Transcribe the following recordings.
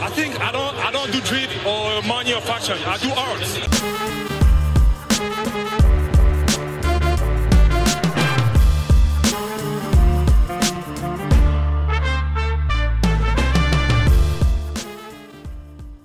I think I don't I don't do drip or money or fashion. I do art.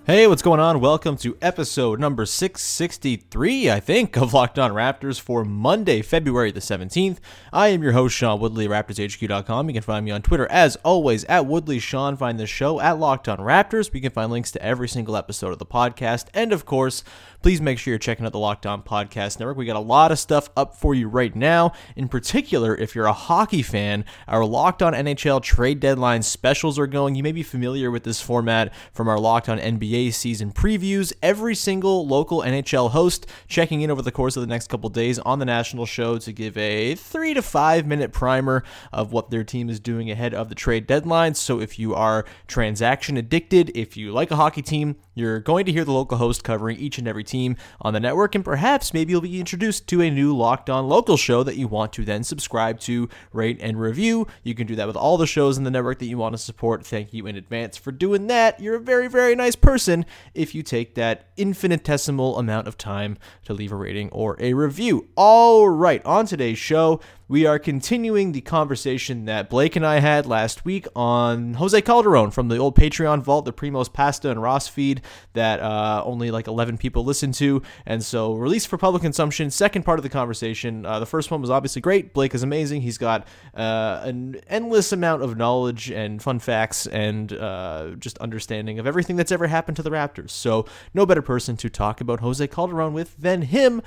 Hey, what's going on? Welcome to episode number 663, I think, of Locked On Raptors for Monday, February the 17th. I am your host, Sean Woodley, RaptorsHQ.com. You can find me on Twitter, as always, at Woodley Sean. Find the show at Locked On Raptors. We can find links to every single episode of the podcast. And, of course, please make sure you're checking out the Locked On Podcast Network. We got a lot of stuff up for you right now. In particular, if you're a hockey fan, our Locked On NHL trade deadline specials are going. You may be familiar with this format from our Locked On NBA season previews. Every single local NHL host checking in over the course of the next couple days on the national show to give a three to five minute primer of what their team is doing ahead of the trade deadline. So if you are transaction addicted, if you like a hockey team, you're going to hear the local host covering each and every team on the network, and perhaps maybe you'll be introduced to a new Locked On local show that you want to then subscribe to, rate, and review. You can do that with all the shows in the network that you want to support. Thank you in advance for doing that. You're a very, very nice person if you take that infinitesimal amount of time to leave a rating or a review. All right, on today's show, we are continuing the conversation that Blake and I had last week on Jose Calderon from the old Patreon vault, the Primoz Pasta and Ross feed that uh, only like 11 people listen to. And so, released for public consumption. Second part of the conversation. Uh, the first one was obviously great. Blake is amazing. He's got uh, an endless amount of knowledge and fun facts and uh, just understanding of everything that's ever happened to the Raptors. So, no better person to talk about Jose Calderon with than him.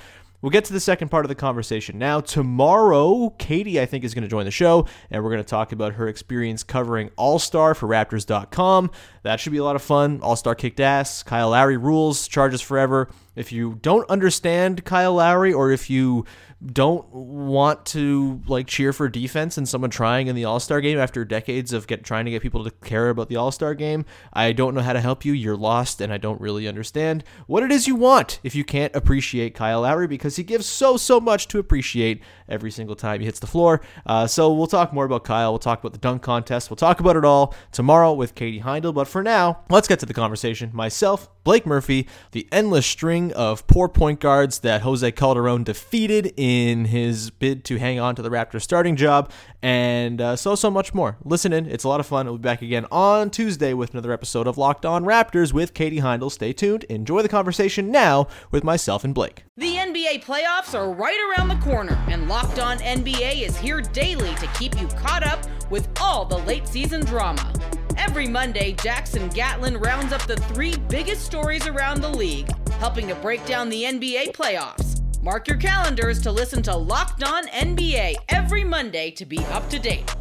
We'll get to the second part of the conversation now. Tomorrow, Katie, I think, is going to join the show, and we're going to talk about her experience covering All Star for Raptors.com. That should be a lot of fun. All Star kicked ass. Kyle Lowry rules, charges forever. If you don't understand Kyle Lowry, or if you don't want to like cheer for defense and someone trying in the All-Star game after decades of get trying to get people to care about the All-Star game, I don't know how to help you. You're lost and I don't really understand what it is you want if you can't appreciate Kyle Lowry because he gives so so much to appreciate every single time he hits the floor. Uh, so we'll talk more about Kyle. We'll talk about the dunk contest. We'll talk about it all tomorrow with Katie Heindel. But for now, let's get to the conversation. Myself, Blake Murphy, the endless string of poor point guards that Jose Calderon defeated in his bid to hang on to the Raptors starting job, and uh, so, so much more. Listen in. It's a lot of fun. We'll be back again on Tuesday with another episode of Locked On Raptors with Katie Heindel. Stay tuned. Enjoy the conversation now with myself and Blake. The NBA playoffs are right around the corner, and Locked On NBA is here daily to keep you caught up with all the late season drama. Every Monday, Jackson Gatlin rounds up the three biggest stories around the league, helping to break down the NBA playoffs. Mark your calendars to listen to Locked On NBA every Monday to be up to date.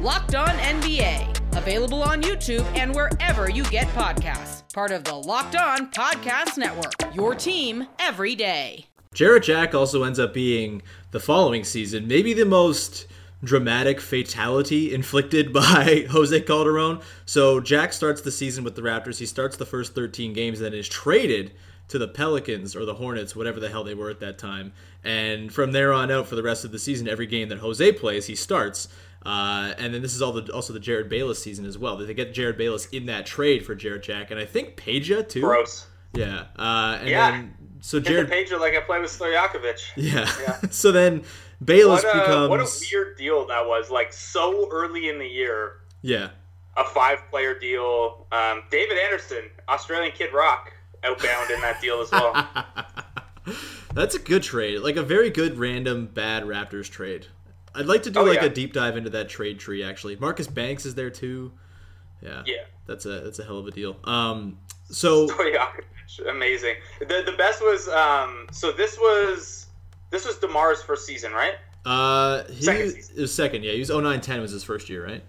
Locked On NBA, available on YouTube and wherever you get podcasts. Part of the Locked On Podcast Network, your team every day. Jarrett Jack also ends up being the following season maybe the most dramatic fatality inflicted by Jose Calderon. So Jack starts the season with the Raptors. He starts the first 13 games, then is traded to the Pelicans or the Hornets, whatever the hell they were at that time. And from there on out, for the rest of the season, every game that Jose plays, he starts. Uh, and then this is all the, also the Jerryd Bayless season as well. They get Jerryd Bayless in that trade for Jarrett Jack, and I think Peja too. Gross. Yeah. Uh, and Yeah. then so Jerryd. Peja like I play with Stojakovic. Yeah. Yeah. so then Bayless What a, becomes. what a weird deal that was. Like so early in the year, Yeah. a five-player deal. Um, David Anderson, Australian Kid Rock, outbound in that deal as well. That's a good trade. Like a very good random bad Raptors trade. I'd like to do Oh, like yeah. a deep dive into that trade tree actually. Marcus Banks is there too. Yeah. Yeah. That's a that's a hell of a deal. Um so Stojakovic, amazing. The the best was um. So this was this was Demar's first season, right? uh he Second was, season. it was second, yeah. He was 0910 was his first year, right?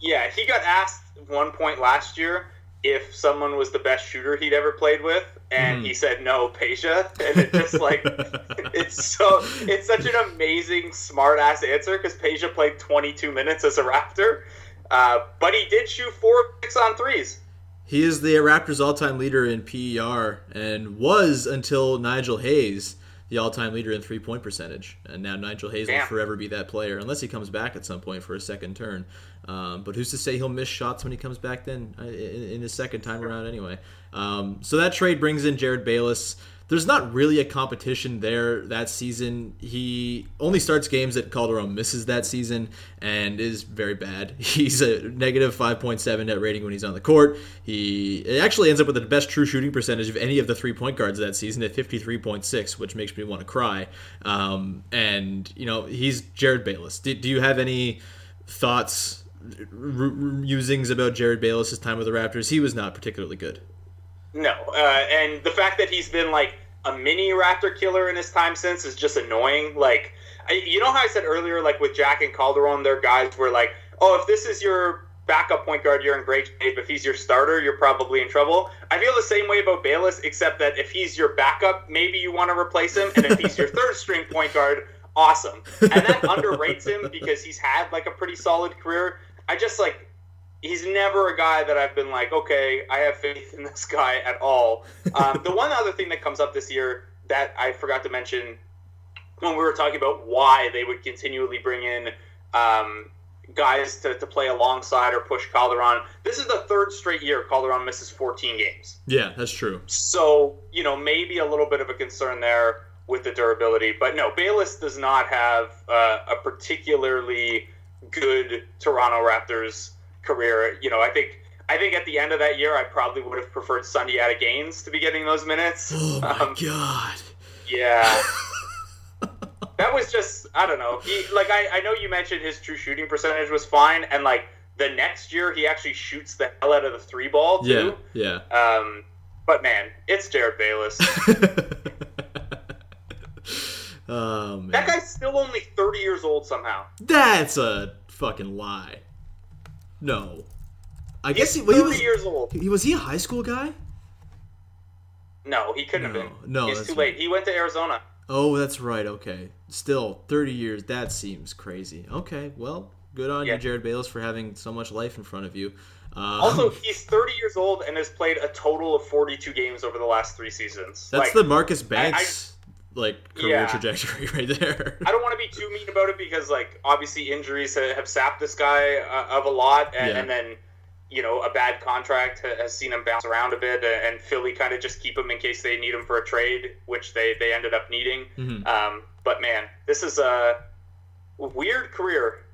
Yeah, he got asked one point last year if someone was the best shooter he'd ever played with, and Mm-hmm. he said no, Peja, and it just like it's so it's such an amazing smart ass answer because Peja played 22 minutes as a Raptor, uh, but he did shoot four six on threes. He is the Raptors all-time leader in PER and was until Nigel Hayes the all-time leader in three-point percentage. And now Nigel Hayes will forever be that player unless he comes back at some point for a second turn. Um, but who's to say he'll miss shots when he comes back then uh, in, in his second time around anyway? Um, so that trade brings in Jerryd Bayless. There's not really a competition there that season. He only starts games that Calderon misses that season and is very bad. He's a negative 5.7 net rating when he's on the court. He actually ends up with the best true shooting percentage of any of the three point guards that season at 53.6, which makes me want to cry. Um, and, you know, he's Jerryd Bayless. Do, do you have any thoughts, r- musings about Jerryd Bayless' time with the Raptors? He was not particularly good. No, uh, and the fact that he's been like a mini Raptor killer in his time since is just annoying. Like, I, you know how I said earlier, like with Jack and Calderon, their guys were like, "Oh, if this is your backup point guard, you're in great shape. If he's your starter, you're probably in trouble." I feel the same way about Bayless, except that if he's your backup, maybe you want to replace him, and if he's your third string point guard, awesome. And that underrates him because he's had like a pretty solid career. I just like he's never a guy that I've been like, okay, I have faith in this guy at all. Um, the one other thing that comes up this year that I forgot to mention when we were talking about why they would continually bring in um, guys to, to play alongside or push Calderon, this is the third straight year Calderon misses 14 games. Yeah, that's true. So, you know, maybe a little bit of a concern there with the durability. But no, Bayless does not have uh, a particularly good Toronto Raptors career. You know, I think I think at the end of that year, I probably would have preferred Sundiata Gaines to be getting those minutes. Oh my Um, god. yeah. that was just I don't know. He like I, I know you mentioned his true shooting percentage was fine, and like the next year he actually shoots the hell out of the three ball Yeah, yeah. Um, but man, it's Jerryd Bayless. oh man. that guy's still only 30 years old somehow. That's a fucking lie. No. I He's guess he, 30 well, he was. years old. He, was he a high school guy? No, he couldn't No, have been. no, he's that's too late. He went to Arizona. Oh, that's right. Okay. Still, 30 years. That seems crazy. Okay. Well, good on Yeah. you, Jerryd Bayless, for having so much life in front of you. Um, Also, he's 30 years old and has played a total of 42 games over the last three seasons. that's Like, the Marcus Banks like career Yeah. trajectory right there. I don't want to be too mean about it because, like, obviously injuries have sapped this guy uh, of a lot, and, Yeah. and then, you know, a bad contract has seen him bounce around a bit, uh, and Philly kind of just keep him in case they need him for a trade, which they, they ended up needing. Mhm. Um, but man, this is a weird career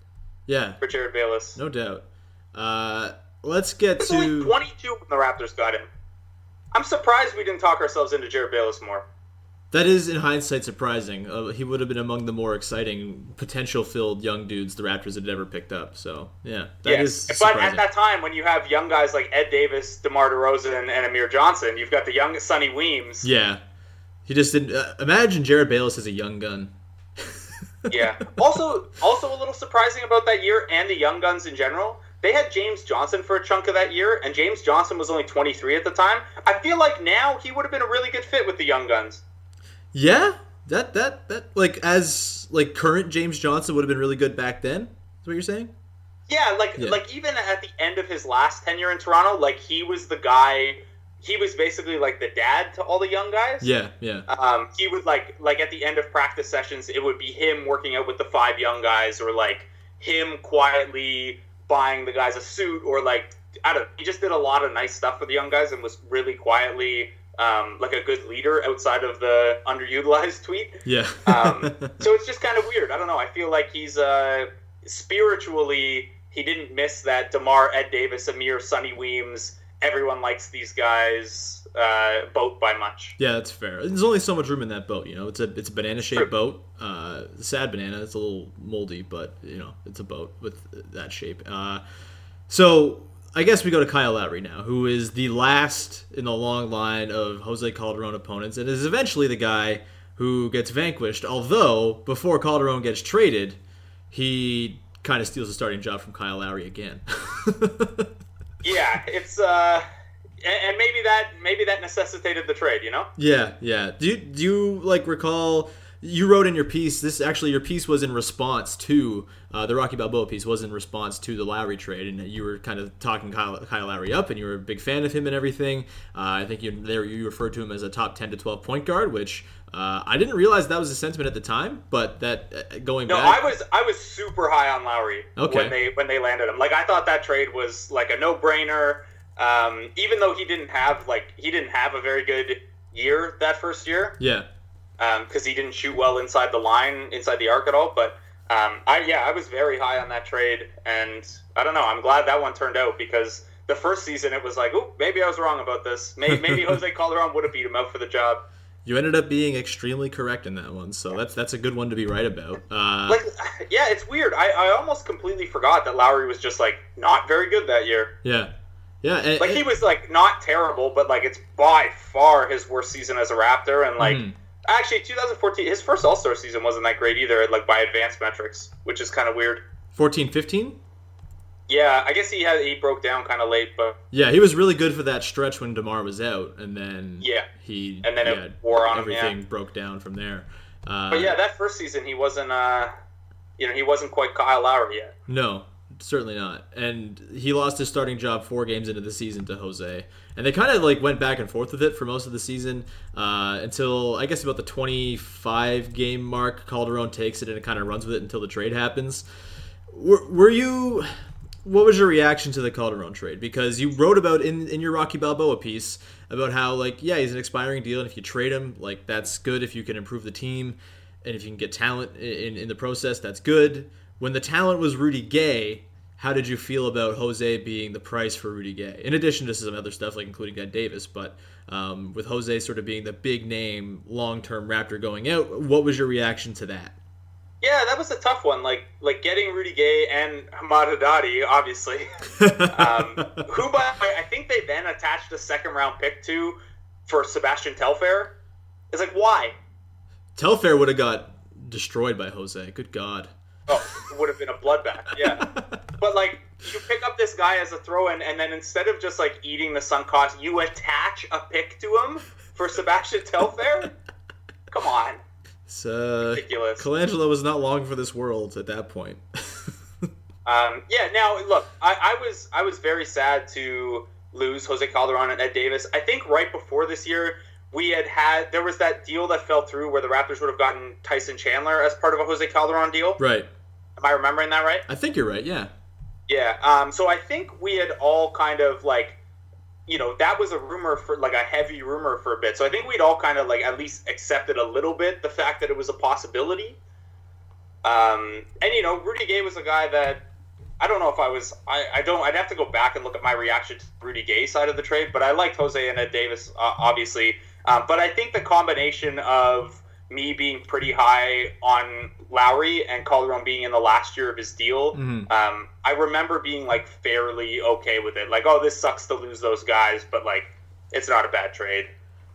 Yeah, for Jerryd Bayless. no doubt. Uh, let's get He was only to 22 when the Raptors got him. I'm surprised we didn't talk ourselves into Jerryd Bayless more. That is in hindsight surprising. Uh, he would have been among the more exciting potential-filled young dudes the Raptors had ever picked up. So yeah, that is but at that time, when you have young guys like Ed Davis, DeMar DeRozan, and Amir Johnson, you've got the young Sonny Weems. yeah, he just didn't. Uh, imagine Jerryd Bayless as a young gun. Yeah. Also, also a little surprising about that year and the Young Guns in general. They had James Johnson for a chunk of that year, and James Johnson was only 23 at the time. I feel like now he would have been a really good fit with the Young Guns. Yeah, that that that like as like current James Johnson would have been really good back then. Is what you're saying? Yeah, like Yeah. like even at the end of his last tenure in Toronto, like he was the guy. He was basically like the dad to all the young guys. Yeah, yeah, Um, he would like like at the end of practice sessions, it would be him working out with the five young guys, or like him quietly buying the guys a suit, or like I don't. know. He just did a lot of nice stuff for the young guys and was really quietly um, like a good leader outside of the underutilized tweet. yeah. Um, so it's just kind of weird. I don't know. I feel like he's uh, spiritually he didn't miss that Demar, Ed Davis, Amir, Sonny Weems. Everyone likes these guys uh, boat by much. yeah, that's fair. There's only so much room in that boat. You know, it's a it's a banana shaped boat. Uh, sad banana. It's a little moldy, but you know, it's a boat with that shape. Uh, so I guess we go to Kyle Lowry now, who is the last in the long line of Jose Calderon opponents, and is eventually the guy who gets vanquished. Although before Calderon gets traded, he kind of steals the starting job from Kyle Lowry again. Yeah, it's uh, and, maybe that maybe that necessitated the trade. You know. Yeah, yeah. Do you, do you like recall? You wrote in your piece. This actually, your piece was in response to uh, the Rocky Balboa piece. Was in response to the Lowry trade, and you were kind of talking Kyle, Kyle Lowry up, and you were a big fan of him and everything. Uh, I think you there you referred to him as a top ten to twelve point guard, which uh, I didn't realize that was a sentiment at the time. But that uh, going back. No, back, I was I was super high on Lowry Okay. when they when they landed him. Like I thought that trade was like a no brainer. Um, even though he didn't have like he didn't have a very good year that first year yeah, because he didn't shoot well inside the line inside the arc at all. But um, I yeah I was very high on that trade, and I don't know. I'm glad that one turned out because the first season it was like, oh, maybe I was wrong about this. Maybe, maybe Jose Calderon would have beat him out for the job. you ended up being extremely correct in that one. So that's that's a good one to be right about. Uh, Like, yeah, it's weird. I, I almost completely forgot that Lowry was just like not very good that year. yeah, yeah. and- Like he was like not terrible, but like it's by far his worst season as a Raptor. And like Mhm. Actually, 2014, his first All Star season wasn't that great either, like by advanced metrics, which is kind of weird. 14, 15? Yeah, I guess he had he broke down kind of late, but Yeah, he was really good for that stretch when Demar was out, and then Yeah. he And then it yeah, wore on him, everything yeah. broke down from there. Uh, but yeah, that first season he wasn't uh, you know, he wasn't quite Kyle Lowry yet. no, certainly not. And he lost his starting job four games into the season to Jose, and they kind of like went back and forth with it for most of the season uh, until I guess about the 25 game mark. Calderon takes it and it kind of runs with it until the trade happens. Were, were you? What was your reaction to the Calderon trade? Because you wrote about in in your Rocky Balboa piece about how like yeah he's an expiring deal and if you trade him like that's good if you can improve the team and if you can get talent in in the process that's good. When the talent was Rudy Gay, how did you feel about Jose being the price for Rudy Gay? In addition to some other stuff like including Guy Davis, but um, with Jose sort of being the big name long term Raptor going out, what was your reaction to that? Yeah, that was a tough one. Like like getting Rudy Gay and Hamed Haddadi, obviously. um, who, by the way, I think they then attached a second round pick to for Sebastian Telfair. It's like why? Telfair would have got destroyed by Jose. Good God. Oh, it would have been a bloodbath. Yeah, but like you pick up this guy as a throw-in, and then instead of just like eating the sunk cost, you attach a pick to him for Sebastian Telfair. Come on, uh, ridiculous. Colangelo was not long for this world at that point. Um, yeah. Now, look, I, I was I was very sad to lose Jose Calderon and Ed Davis. I think right before this year, we had had there was that deal that fell through where the Raptors would have gotten Tyson Chandler as part of a Jose Calderon deal. right. Am I remembering that right? I think you're right. Yeah. Yeah. Um, so I think we had all kind of like, you know, that was a rumor for like a heavy rumor for a bit. So I think we'd all kind of like at least accepted a little bit the fact that it was a possibility. Um, and you know, Rudy Gay was a guy that I don't know if I was. I, I don't. I'd have to go back and look at my reaction to Rudy Gay side of the trade, but I liked Jose and Ed Davis, uh, obviously. Um, but I think the combination of me being pretty high on Lowry and Calderon being in the last year of his deal, Mhm. um, I remember being like fairly okay with it. Like, oh, this sucks to lose those guys, but like, it's not a bad trade.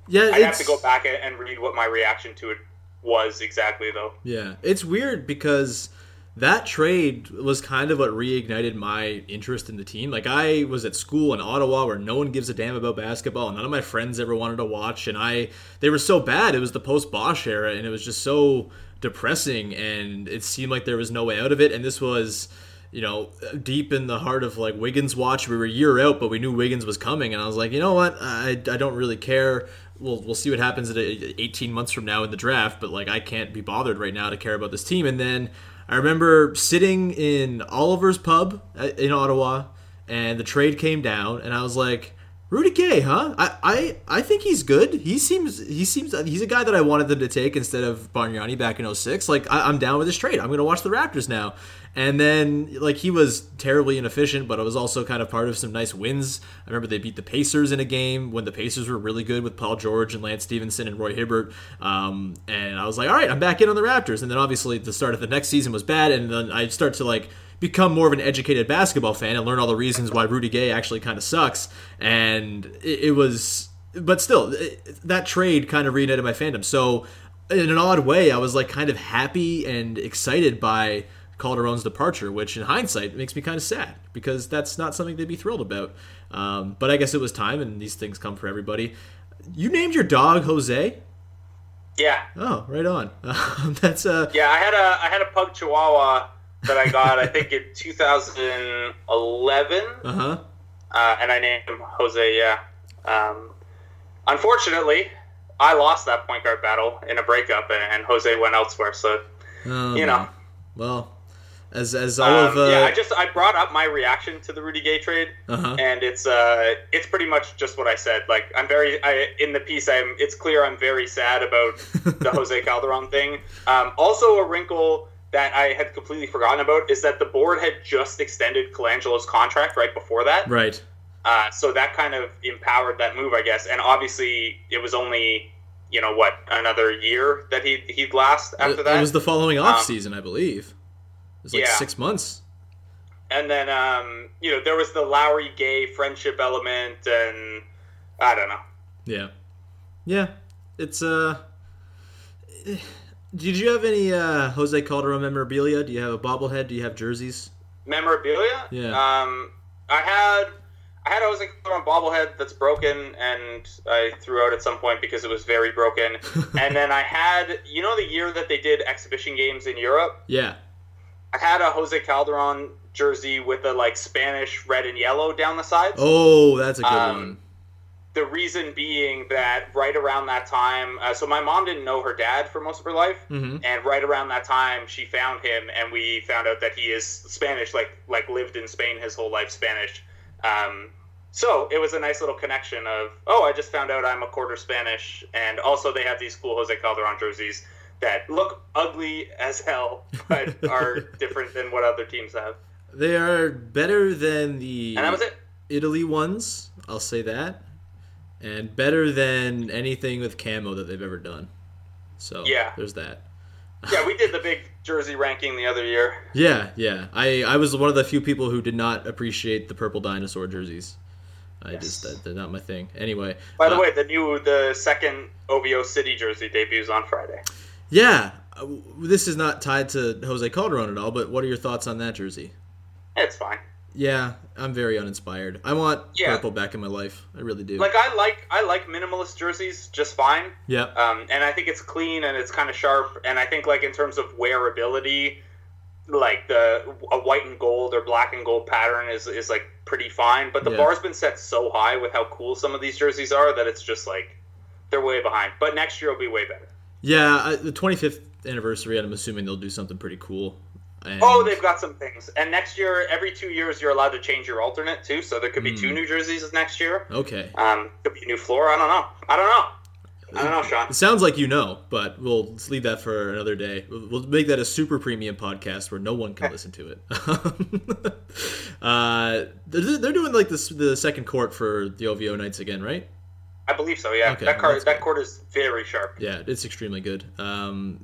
Yeah. I'd have to go back and read what my reaction to it was exactly, though. Yeah, it's weird because that trade was kind of what reignited my interest in the team. Like I was at school in Ottawa where no one gives a damn about basketball. and None of my friends ever wanted to watch, and I they were so bad. It was the post Bosh era, and it was just so depressing. And it seemed like there was no way out of it. And this was. You know, deep in the heart of like Wiggins watch, we were a year out, but we knew Wiggins was coming, and I was like, you know what, I, I don't really care. We'll we'll see what happens at uh, 18 months from now in the draft, but like I can't be bothered right now to care about this team. And then I remember sitting in Oliver's pub in Ottawa, and the trade came down, and I was like, Rudy Gay, huh? I, I I think he's good. He seems he seems he's a guy that I wanted them to take instead of Bargnani back in 06. Like I, I'm down with this trade. I'm gonna watch the Raptors now. And then like he was terribly inefficient, but it was also kind of part of some nice wins. I remember they beat the Pacers in a game when the Pacers were really good with Paul George and Lance Stephenson and Roy Hibbert. Um, and I was like, all right, I'm back in on the Raptors. And then obviously the start of the next season was bad, and then I start to like become more of an educated basketball fan and learn all the reasons why Rudy Gay actually kind of sucks. And it, it was, but still, it, that trade kind of reunited my fandom. So in an odd way, I was like kind of happy and excited by Calderon's departure, which in hindsight makes me kind of sad because that's not something they'd be thrilled about. Um, but I guess it was time, and these things come for everybody. You named your dog Jose. Yeah, Oh, right on. that's uh, yeah. I had a I had a pug Chihuahua that I got I think in 2011, uh huh. uh, and I named him Jose. Yeah. Um, unfortunately, I lost that point guard battle in a breakup, and, and Jose went elsewhere. So Oh, you know. Well, as as all Um, of uh, yeah, I just I brought up my reaction to the Rudy Gay trade, Uh-huh. and it's uh it's pretty much just what I said. Like I'm very I in the piece I'm it's clear I'm very sad about the Jose Calderon thing. Um, also a wrinkle that I had completely forgotten about is that the board had just extended Colangelo's contract right before that. right. Uh, so that kind of empowered that move, I guess. And obviously, it was only you know what another year that he he'd last after It, that. it was the following off Um, season, I believe. It was like yeah. six months. and then um, you know there was the Lowry Gay friendship element, and I don't know. Yeah, yeah. It's uh. Did you have any uh, Jose Calderon memorabilia? Do you have a bobblehead? Do you have jerseys? memorabilia. Yeah. Um, I had I had a Jose Calderon bobblehead that's broken, and I threw out at some point because it was very broken. and then I had you know the year that they did exhibition games in Europe. Yeah. I had a Jose Calderon jersey with the like Spanish red and yellow down the sides. Oh, that's a good Um, one. The reason being that right around that time, uh, so my mom didn't know her dad for most of her life, Mhm. and right around that time, she found him, and we found out that he is Spanish, like like lived in Spain his whole life, Spanish. Um, so it was a nice little connection of, oh, I just found out I'm a quarter Spanish, and also they have these cool Jose Calderon jerseys that look ugly as hell, but are different than what other teams have. They are better than the And that was it. Italy ones. I'll say that, and better than anything with camo that they've ever done. So Yeah. there's that. Yeah, we did the big jersey ranking the other year. Yeah, yeah. I I was one of the few people who did not appreciate the purple dinosaur jerseys. I Yes. just that, they're not my thing. Anyway. By the uh, way, the new the second OVO City jersey debuts on Friday. yeah. uh, This is not tied to Jose Calderon at all, but what are your thoughts on that jersey? It's fine. Yeah, I'm very uninspired. I want Yeah. purple back in my life. I really do. Like I like I like minimalist jerseys just fine. yep. Um, and I think it's clean and it's kind of sharp. And I think like in terms of wearability, like the a white and gold or black and gold pattern is is like pretty fine. But the Yeah. bar's been set so high with how cool some of these jerseys are that it's just like they're way behind. But next year will be way better. Yeah, I, the 25th anniversary. I'm assuming they'll do something pretty cool. And Oh, they've got some things. And next year, every two years, you're allowed to change your alternate too. So there could be two Hmm. new jerseys next year. Okay. Um, could be a new floor. I don't know. I don't know. I don't know, Sean. It sounds like you know, but we'll leave that for another day. We'll we'll make that a super premium podcast where no one can listen to it. uh, they're, they're doing like this the second court for the OVO nights again, right? I believe so. Yeah, Okay, that card that court is very sharp. Yeah, it's extremely good. Um,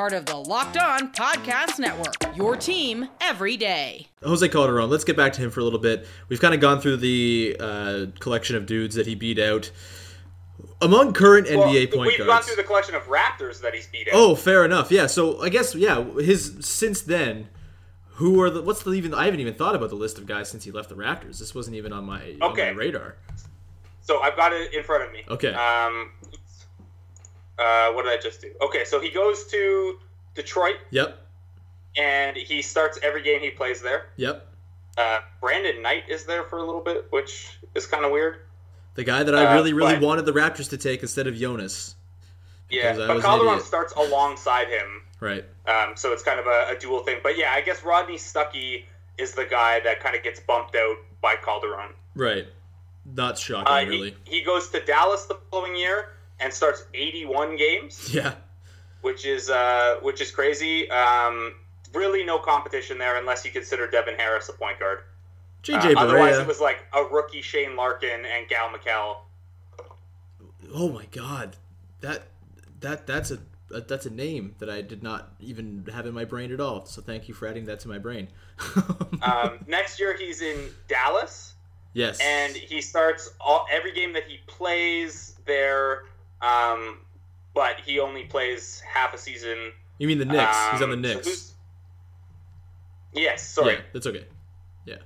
Part of the Locked On Podcast Network, your team every day. Jose Calderon. Let's get back to him for a little bit. We've kind of gone through the uh, collection of dudes that he beat out. Among current Well, NBA point we've guards. gone through the collection of Raptors that he's beat out. Oh, fair enough. Yeah. So I guess yeah. His since then, who are the what's the even? I haven't even thought about the list of guys since he left the Raptors. This wasn't even on my on Okay. my radar. So I've got it in front of me. Okay. Um, uh, what did I just do? Okay, so he goes to Detroit Yep. and he starts every game he plays there. Yep. Uh, Brandon Knight is there for a little bit, which is kind of weird. The guy that I Uh, really really but- wanted the Raptors to take instead of Jonas. Yeah, but Calderon starts alongside him, Right. um, so it's kind of a, a dual thing. But yeah, I guess Rodney Stuckey is the guy that kind of gets bumped out by Calderon. Right. Not shocking, Uh, really. he, he goes to Dallas the following year and starts 81 games. Yeah. which is uh, which is crazy. Um, really no competition there unless you consider Devin Harris a point guard. JJ Uh, otherwise, it was like a rookie Shane Larkin and Gal Mekel. oh my god, that that that's a uh, that's a name that I did not even have in my brain at all. So thank you for adding that to my brain. Um, next year, he's in Dallas. yes, and he starts all every game that he plays there. Um, but he only plays half a season. you mean the Knicks? He's on the Um, so Knicks. yes, sorry. Yeah, that's okay. Yeah.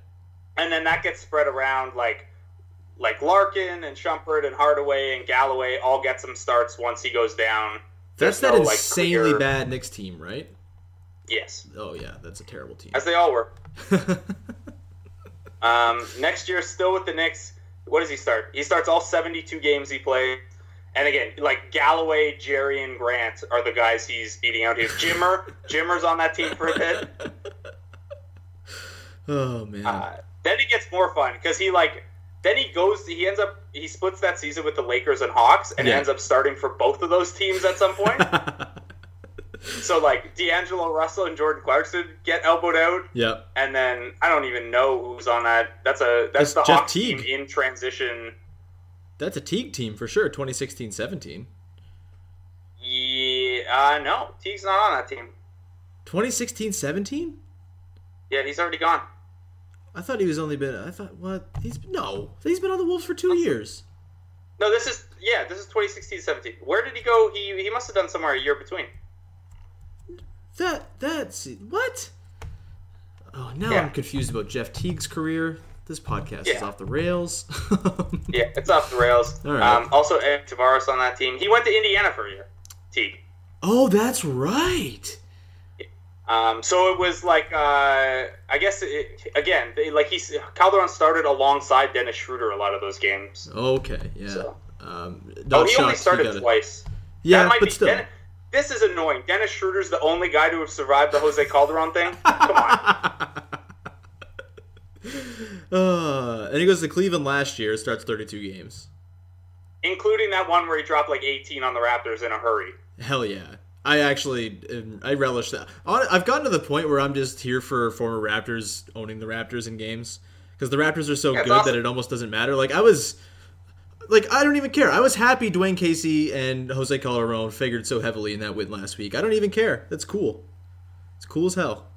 And then that gets spread around like like Larkin and Shumpert and Hardaway and Galloway all get some starts once he goes down. That's There's that no, like, insanely clear- bad Knicks team, right? Yes, Oh yeah, that's a terrible team. as they all were. Um, next year, still with the Knicks. What does he start? He starts all 72 games he plays. And again, like Galloway, Jerry, and Grant are the guys he's beating out here. Jimmer, Jimmer's on that team for a bit. oh man. Uh, then it gets more fun because he like then he goes he ends up he splits that season with the Lakers and Hawks and Yeah. ends up starting for both of those teams at some point. so like D'Angelo Russell and Jordan Clarkson get elbowed out, yep. and then I don't even know who's on that. That's a that's That's the Jeff Hawks team in transition. That's a Teague team for sure. 2016-17. Yeah, uh, no, Teague's not on that team. 2016-17? Yeah, he's already gone. I thought he was only been. I thought what? He's no. He's been on the Wolves for two years. No, this is yeah, this is 2016-17. Where did he go? He he must have done somewhere a year between. That that's what? Oh, now Yeah. I'm confused about Jeff Teague's career. This podcast is off the rails. Yeah, it's off the rails. All right. Um, also, Eric Tavares on that team. He went to Indiana for a year. Teague. oh, that's right. Um, so it was like, uh, I guess, it, again, they, like he's Calderon started alongside Dennis Schroeder a lot of those games. Okay, yeah. So- Um, Oh, he only shocked started got it. twice. Yeah, but still. Den- this is annoying. Dennis Schroeder's the only guy to have survived the Jose Calderon thing. Come on. Uh, and he goes to Cleveland last year. Starts 32 games. Including that one where he dropped like 18 on the Raptors in a hurry. Hell yeah. I actually, um, I relish that. I've gotten to the point where I'm just here for former Raptors owning the Raptors in games because the Raptors are so good awesome. that it almost doesn't matter. Like I was, like I don't even care. I was happy Dwane Casey and Jose Calderon figured so heavily in that win last week. I don't even care. That's cool. It's cool as hell.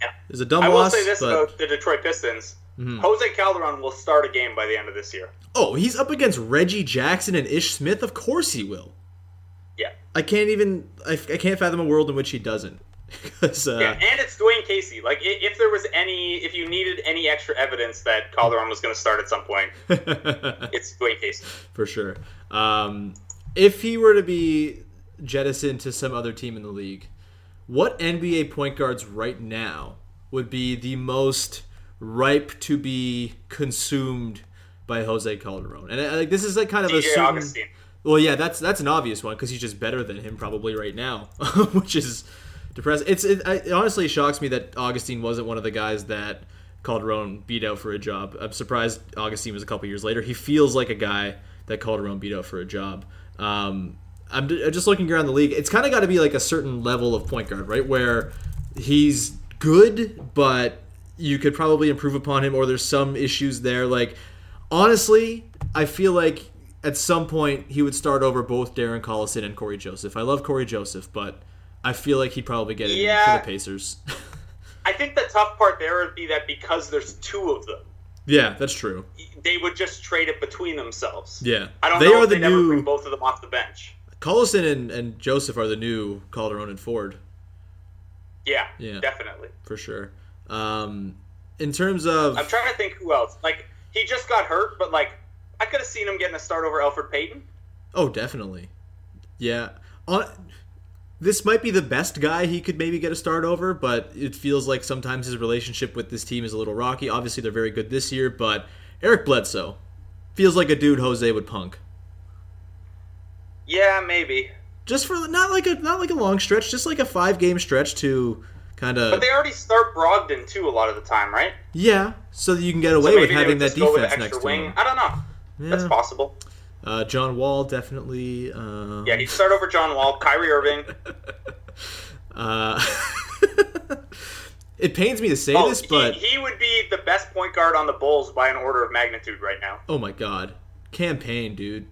Yeah. There's a dumb loss. I will loss, say this but Mm-hmm. about the Detroit Pistons. Jose Calderon will start a game by the end of this year. oh, he's up against Reggie Jackson and Ish Smith. Of course he will. Yeah. I can't even. I, I can't fathom a world in which he doesn't. uh, Yeah, and it's Dwane Casey. Like, if there was any, if you needed any extra evidence that Calderon was going to start at some point, it's Dwane Casey. for sure. Um, if he were to be jettisoned to some other team in the league, what NBA point guards right now would be the most ripe to be consumed by Jose Calderon? And uh, like this is like kind of a certain. Well, yeah, that's that's an obvious one because he's just better than him probably right now, which is depressing. It's it, it honestly shocks me that Augustin wasn't one of the guys that Calderon beat out for a job. I'm surprised Augustin was a couple years later. He feels like a guy that Calderon beat out for a job. Um, I'm uh, just looking around the league. It's kind of got to be like a certain level of point guard, right? Where he's good, but you could probably improve upon him, or there's some issues there. Like honestly, I feel like at some point he would start over both Darren Collison and Cory Joseph. I love Cory Joseph, but I feel like he'd probably get in Yeah. for the Pacers. I think the tough part there would be that because there's two of them, yeah, that's true. they would just trade it between themselves. Yeah, I don't they know are if the they'd ever bring new both of them off the bench. Collison and, and Joseph are the new Calderon and Ford Yeah, Yeah. definitely. for sure. Um, in terms of I'm trying to think who else. Like, he just got hurt, but like, I could have seen him getting a start over Elfrid Payton. Oh, definitely. Yeah. On, this might be the best guy he could maybe get a start over, but it feels like sometimes his relationship with this team is a little rocky. Obviously, they're very good this year, but Eric Bledsoe feels like a dude Jose would punk. Yeah, maybe. Just for not like a not like a long stretch, just like a five game stretch to kind of. But they already start Brogdon too a lot of the time, right? yeah, so that you can get away So with having that just go with defense next extra to wing. him. I don't know. That's possible. Uh, John Wall definitely. Uh, Yeah, he'd start over John Wall, Kyrie Irving. Uh, It pains me to say Oh, this, he- but he, would be the best point guard on the Bulls by an order of magnitude right now. oh my god, campaign, dude.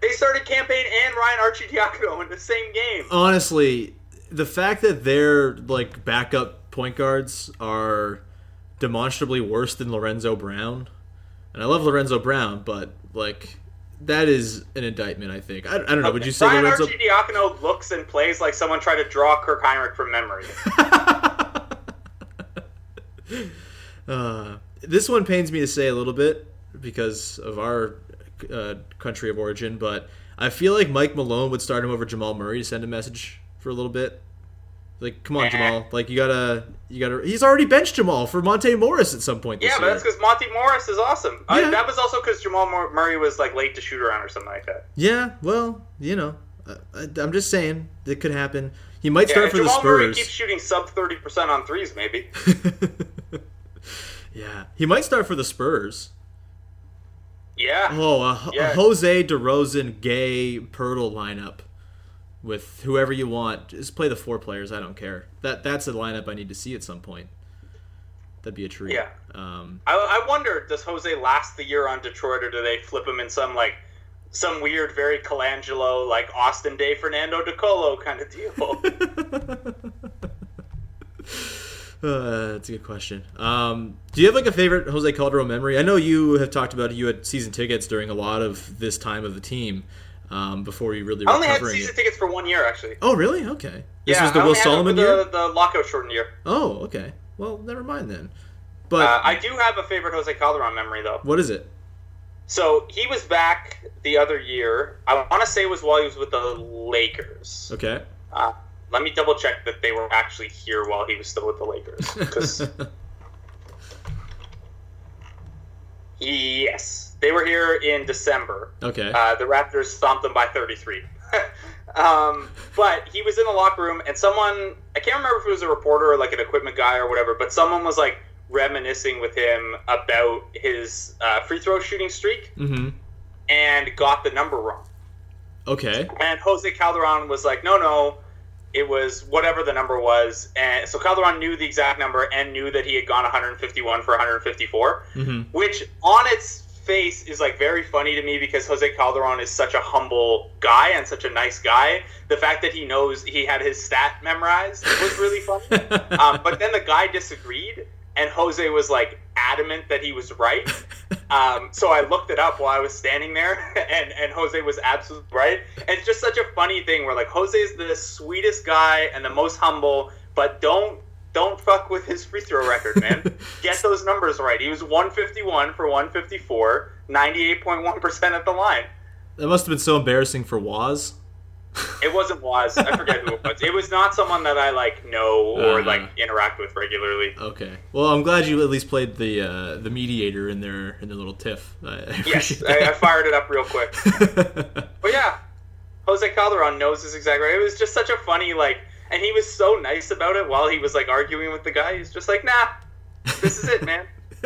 They started campaign and Ryan Arcidiacono in the same game. Honestly, the fact that their like backup point guards are demonstrably worse than Lorenzo Brown, and I love Lorenzo Brown, but like that is an indictment. I think. I, I don't know. Would you say Ryan Lorenzo? Arcidiacono looks and plays like someone tried to draw Kirk Hinrich from memory. Uh, this one pains me to say a little bit because of our uh, country of origin, but I feel like Mike Malone would start him over Jamal Murray to send a message for a little bit. Like, come on. Jamal! Like, you gotta, you gotta. He's already benched Jamal for Monte Morris at some point this yeah, but year. that's because Monte Morris is awesome. Yeah. that was also because Jamal Murray was like late to shoot around or something like that. yeah, well, you know, uh, I, I'm just saying it could happen. He might Yeah, start for the Spurs. Jamal Murray keeps shooting sub thirty percent on threes, maybe. yeah, he might start for the Spurs. Yeah. Oh, a, a Yeah. Jose DeRozan, Gay, Poeltl lineup with whoever you want. Just play the four players. I don't care. That that's a lineup I need to see at some point. That'd be a treat. Yeah. Um, I, I wonder, does Jose last the year on Detroit, or do they flip him in some like some weird, very Colangelo, like Austin Daye, Fernando DeColo kind of deal? uh, that's a good question. Um, do you have like a favorite Jose Calderon memory? I know you have talked about you had season tickets during a lot of this time of the team um, before you really I only had season it. tickets for one year, actually. Oh, really? Okay. This yeah, was the Will Solomon for year. The, the lockout shortened year. Oh, okay. Well, never mind then. But Uh, I do have a favorite Jose Calderon memory, though. what is it? So he was back the other year. I want to say it was while he was with the Lakers. Okay. Uh, let me double check that they were actually here while he was still with the Lakers. 'cause- yes, they were here in December. Okay. Uh, the Raptors stomped them by 33. um, but he was in the locker room, and someone, I can't remember if it was a reporter or like an equipment guy or whatever, but someone was like reminiscing with him about his uh, free throw shooting streak mm-hmm. and got the number wrong. Okay. And Jose Calderon was like, no, no, it was whatever the number was. And so Calderon knew the exact number and knew that he had gone 151 for 154, Mm-hmm. which on its face is like very funny to me because Jose Calderon is such a humble guy and such a nice guy. The fact that he knows he had his stat memorized was really funny. um, but then the guy disagreed, and Jose was like adamant that he was right. Um, so I looked it up while I was standing there, and, and Jose was absolutely right. And it's just such a funny thing where like Jose is the sweetest guy and the most humble, but don't don't fuck with his free throw record, man. Get those numbers right. He was 151 for 154, 98.1% at the line. That must have been so embarrassing for Waz. It wasn't was. I forget who it was. It was not someone that I like know or Uh. like interact with regularly. Okay. Well, I'm glad you at least played the uh, the mediator in their in their little tiff. I, I Yes, I, I fired it up real quick. But yeah, Jose Calderon knows his exact right. It was just such a funny like, and he was so nice about it while he was like arguing with the guy. He's just like, nah, this is it, man.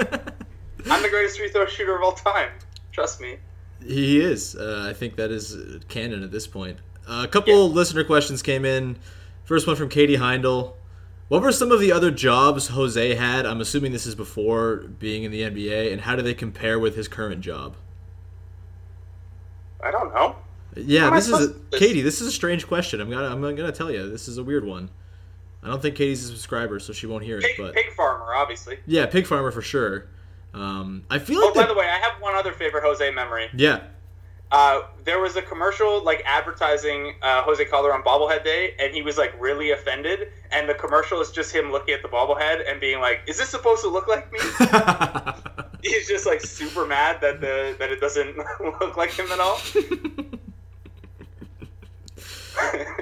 I'm the greatest free throw shooter of all time. Trust me. he is. Uh, I think that is uh, canon at this point. Uh, a couple listener questions came in. First one from Katie Heindel. What were some of the other jobs Jose had? I'm assuming this is before being in the NBA, and how do they compare with his current job? I don't know. Yeah, this is a, supposed Katie. This is a strange question. I'm gonna I'm gonna tell you. This is a weird one. I don't think Katie's a subscriber, so she won't hear it. But pig farmer, obviously. yeah, pig farmer for sure. Um, I feel Oh, like by the- the way, I have one other favorite Jose memory. yeah. Uh, there was a commercial like advertising uh, Jose Calderon bobblehead day, and he was like really offended. And the commercial is just him looking at the bobblehead and being like, "Is this supposed to look like me?" He's just like super mad that the that it doesn't look like him at all.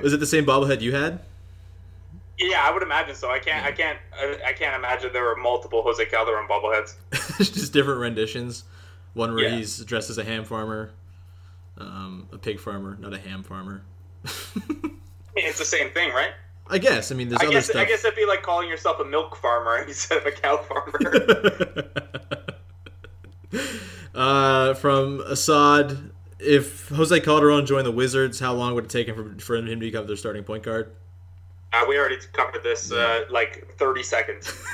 Was it the same bobblehead you had? yeah, I would imagine so. I can't, I can't, I, I can't imagine there were multiple Jose Calderon bobbleheads. Just different renditions. One where Yeah. he's dressed as a ham farmer, um, a pig farmer, not a ham farmer. It's the same thing, right? I guess. I mean, there's I other guess, stuff. I guess it'd be like calling yourself a milk farmer instead of a cow farmer. uh, from Assad, if Jose Calderon joined the Wizards, how long would it take him for, for him to become their starting point guard? Uh, we already covered this uh, like 30 seconds.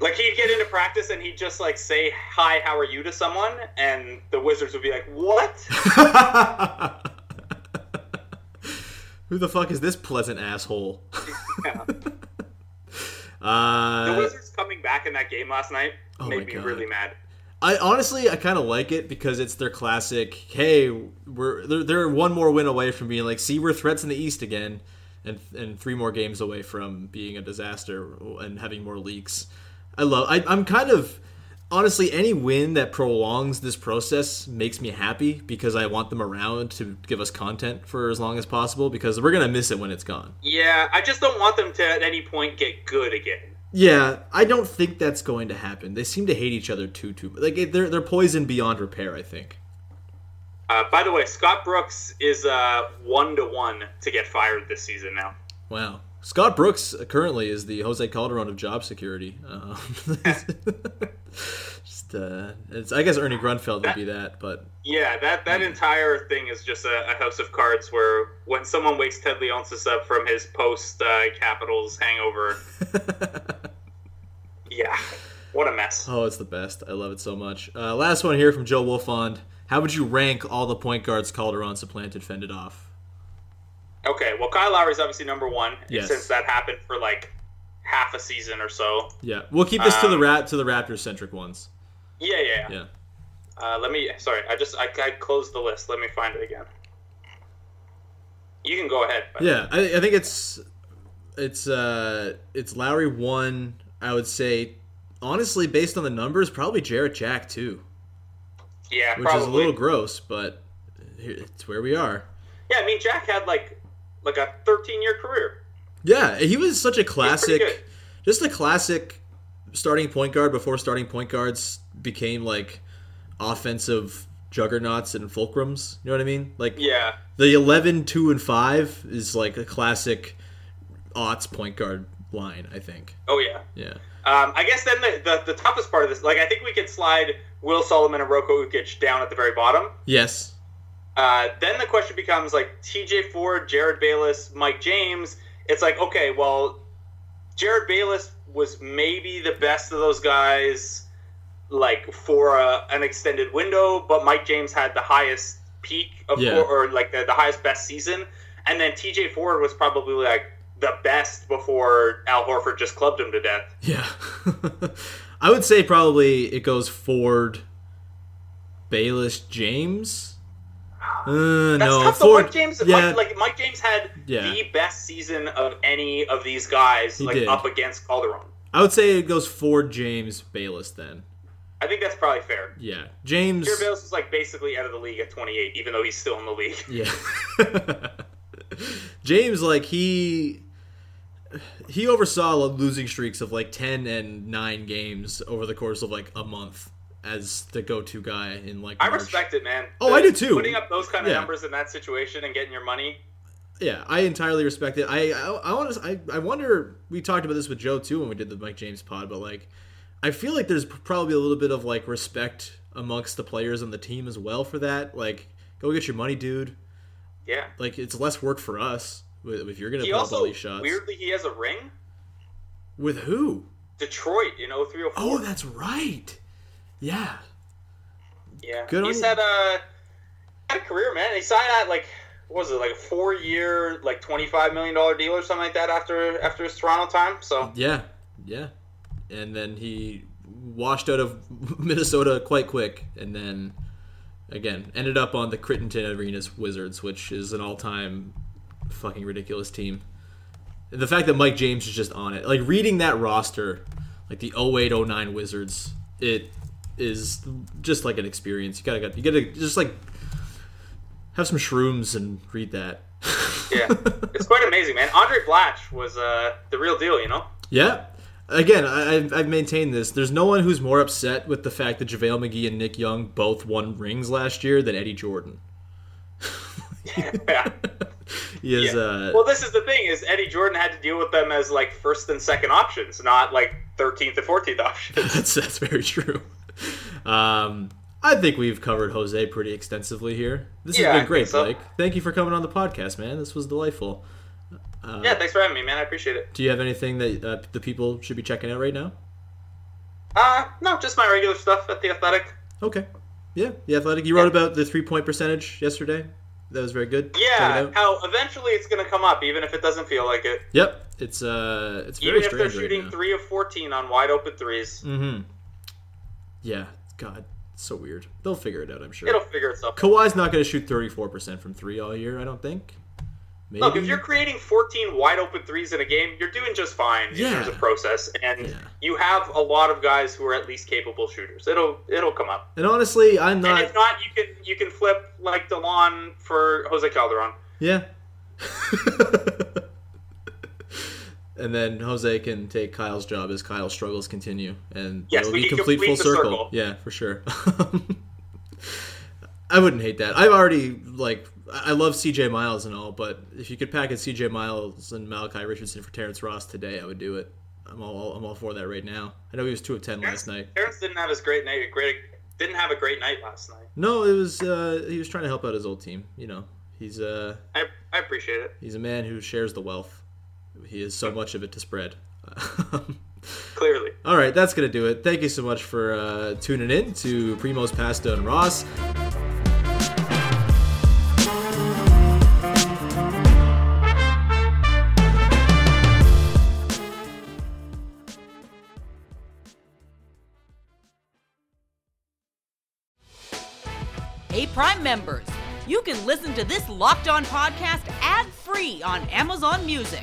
like he'd get into practice and he'd just like say hi, how are you to someone, and the Wizards would be like, "What?" Who the fuck is this pleasant asshole? Yeah. The Uh, Wizards coming back in that game last night Oh made me God. really mad. I honestly I kind of like it because it's their classic. Hey, we're they're, they're one more win away from being like, see, we're threats in the East again, and and three more games away from being a disaster and having more leaks. I love. I, I'm kind of honestly any win that prolongs this process makes me happy because I want them around to give us content for as long as possible because we're gonna miss it when it's gone. Yeah, I just don't want them to at any point get good again. Yeah, I don't think that's going to happen. They seem to hate each other too too. Like they're they're poisoned beyond repair. I think. Uh, by the way, Scott Brooks is uh, one to one to get fired this season now. Wow. Scott Brooks currently is the Jose Calderon of job security. Um, just, uh, it's, I guess Ernie Grunfeld would be that, but Yeah, that that entire thing is just a, a house of cards where when someone wakes Ted Leonsis up from his post uh, Capitals hangover, yeah, what a mess. oh, it's the best. I love it so much. Uh, last one here from Joe Wolfond. How would you rank all the point guards Calderon supplanted, fended off? Okay, well, Kyle Lowry's obviously number one Yes. since that happened for like half a season or so. Yeah, we'll keep this to the Um, rat to the Raptors centric ones. Yeah, yeah. yeah. Yeah. Uh, let me. Sorry, I just I, I closed the list. Let me find it again. You can go ahead. but- Yeah, I, I think it's it's uh it's Lowry one. I would say honestly, based on the numbers, probably Jarrett Jack too, yeah, which probably. is a little gross, but it's where we are. Yeah, I mean Jack had like like a 13 year career. Yeah, he was such a classic, just a classic starting point guard before starting point guards became like offensive juggernauts and fulcrums. You know what I mean? Like Yeah, the 11, 2, and 5 is like a classic aughts point guard line, I think. Oh yeah. Yeah. Um, I guess then the, the the toughest part of this, like I think we could slide Will Solomon and Roko Ukic down at the very bottom. Yes. Uh, then the question becomes like T.J. Ford, Jerryd Bayless, Mike James. It's like okay, well, Jerryd Bayless was maybe the best of those guys, like for a, an extended window, but Mike James had the highest peak of Yeah. or like the, the highest best season, and then T.J. Ford was probably like the best before Al Horford just clubbed him to death. Yeah. I would say probably it goes Ford, Bayless, James. Uh, That's no, tough. Ford. Mike James, yeah, Mike, like Mike James had Yeah. the best season of any of these guys, He like did. up against Calderon. I would say it goes Ford, James, Bayless. Then, I think that's probably fair. yeah, James. Jerryd Bayless is like basically out of the league at 28, even though he's still in the league. Yeah. James, like he he oversaw losing streaks of like ten and nine games over the course of like a month as the go-to guy in like. I respect it, man. Oh, I do too. Putting up those kind of Yeah. numbers in that situation and getting your money. Yeah, I entirely respect it. I I, I want to. I, I wonder. We talked about this with Joe too when we did the Mike James pod, but like, I feel like there's probably a little bit of like respect amongst the players on the team as well for that. Like, go get your money, dude. Yeah. Like, it's less work for us if you're gonna He put up all these shots. weirdly he has a ring. With who? Detroit in 0304. Oh, that's right. Yeah. yeah. good He's had a had a career, man. He signed that like what was it like a four year like 25 million dollar deal or something like that after after his Toronto time. So Yeah. Yeah. And then he washed out of Minnesota quite quick, and then again ended up on the Crittenton Arenas Wizards, which is an all-time fucking ridiculous team. And the fact that Mike James is just on it, like reading that roster, like the 0809 Wizards, it is just like an experience. You gotta, you gotta just like have some shrooms and read that. yeah, it's quite amazing, man. Andray Blatche was uh, the real deal, you know. Yeah. Again, I, I've, I've maintained this. There's no one who's more upset with the fact that JaVale McGee and Nick Young both won rings last year than Eddie Jordan. yeah. He is, Yeah. uh, Well, this is the thing: is Eddie Jordan had to deal with them as like first and second options, not like thirteenth and fourteenth options. that's, that's very true. Um, I think we've covered Jose pretty extensively here. This Yeah, has been great, so. Blake. Thank you for coming on the podcast, man. This was delightful. Uh, yeah, thanks for having me, man. I appreciate it. Do you have anything that uh, the people should be checking out right now? Uh, no, just my regular stuff at the Athletic. Okay. Yeah, the Athletic. You wrote about the three point percentage yesterday. That was very good. Yeah, how eventually it's going to come up, even if it doesn't feel like it. Yep. It's uh, it's very Even if they're shooting right three of fourteen on wide open threes. Mm-hmm. Yeah. God, so weird. They'll figure it out. I'm sure. it'll figure itself. out. Kawhi's not going to shoot 34% from three all year. I don't think. Maybe. Look, if you're creating 14 wide open threes in a game, you're doing just fine in Yeah. terms of process, and Yeah. you have a lot of guys who are at least capable shooters. It'll it'll come up. and honestly, I'm not. And if not, you can you can flip like Delon for Jose Calderon. Yeah. and then Jose can take Kyle's job as Kyle's struggles continue, and Yes, it'll be complete complete full circle. circle. Yeah, for sure. I wouldn't hate that. I've already like I love CJ Miles and all, but if you could package CJ Miles and Malachi Richardson for Terrence Ross today, I would do it. I'm all I'm all for that right now. I know he was two of ten last night. Terrence didn't have his great night. Great didn't have a great night last night. No, it was uh, he was trying to help out his old team. You know, he's uh I, I appreciate it. He's a man who shares the wealth. He has so much of it to spread. Clearly. All right, that's going to do it. Thank you so much for uh, tuning in to Primoz Pasta and Ross. Hey, Prime members, you can listen to this Locked On podcast ad free on Amazon Music.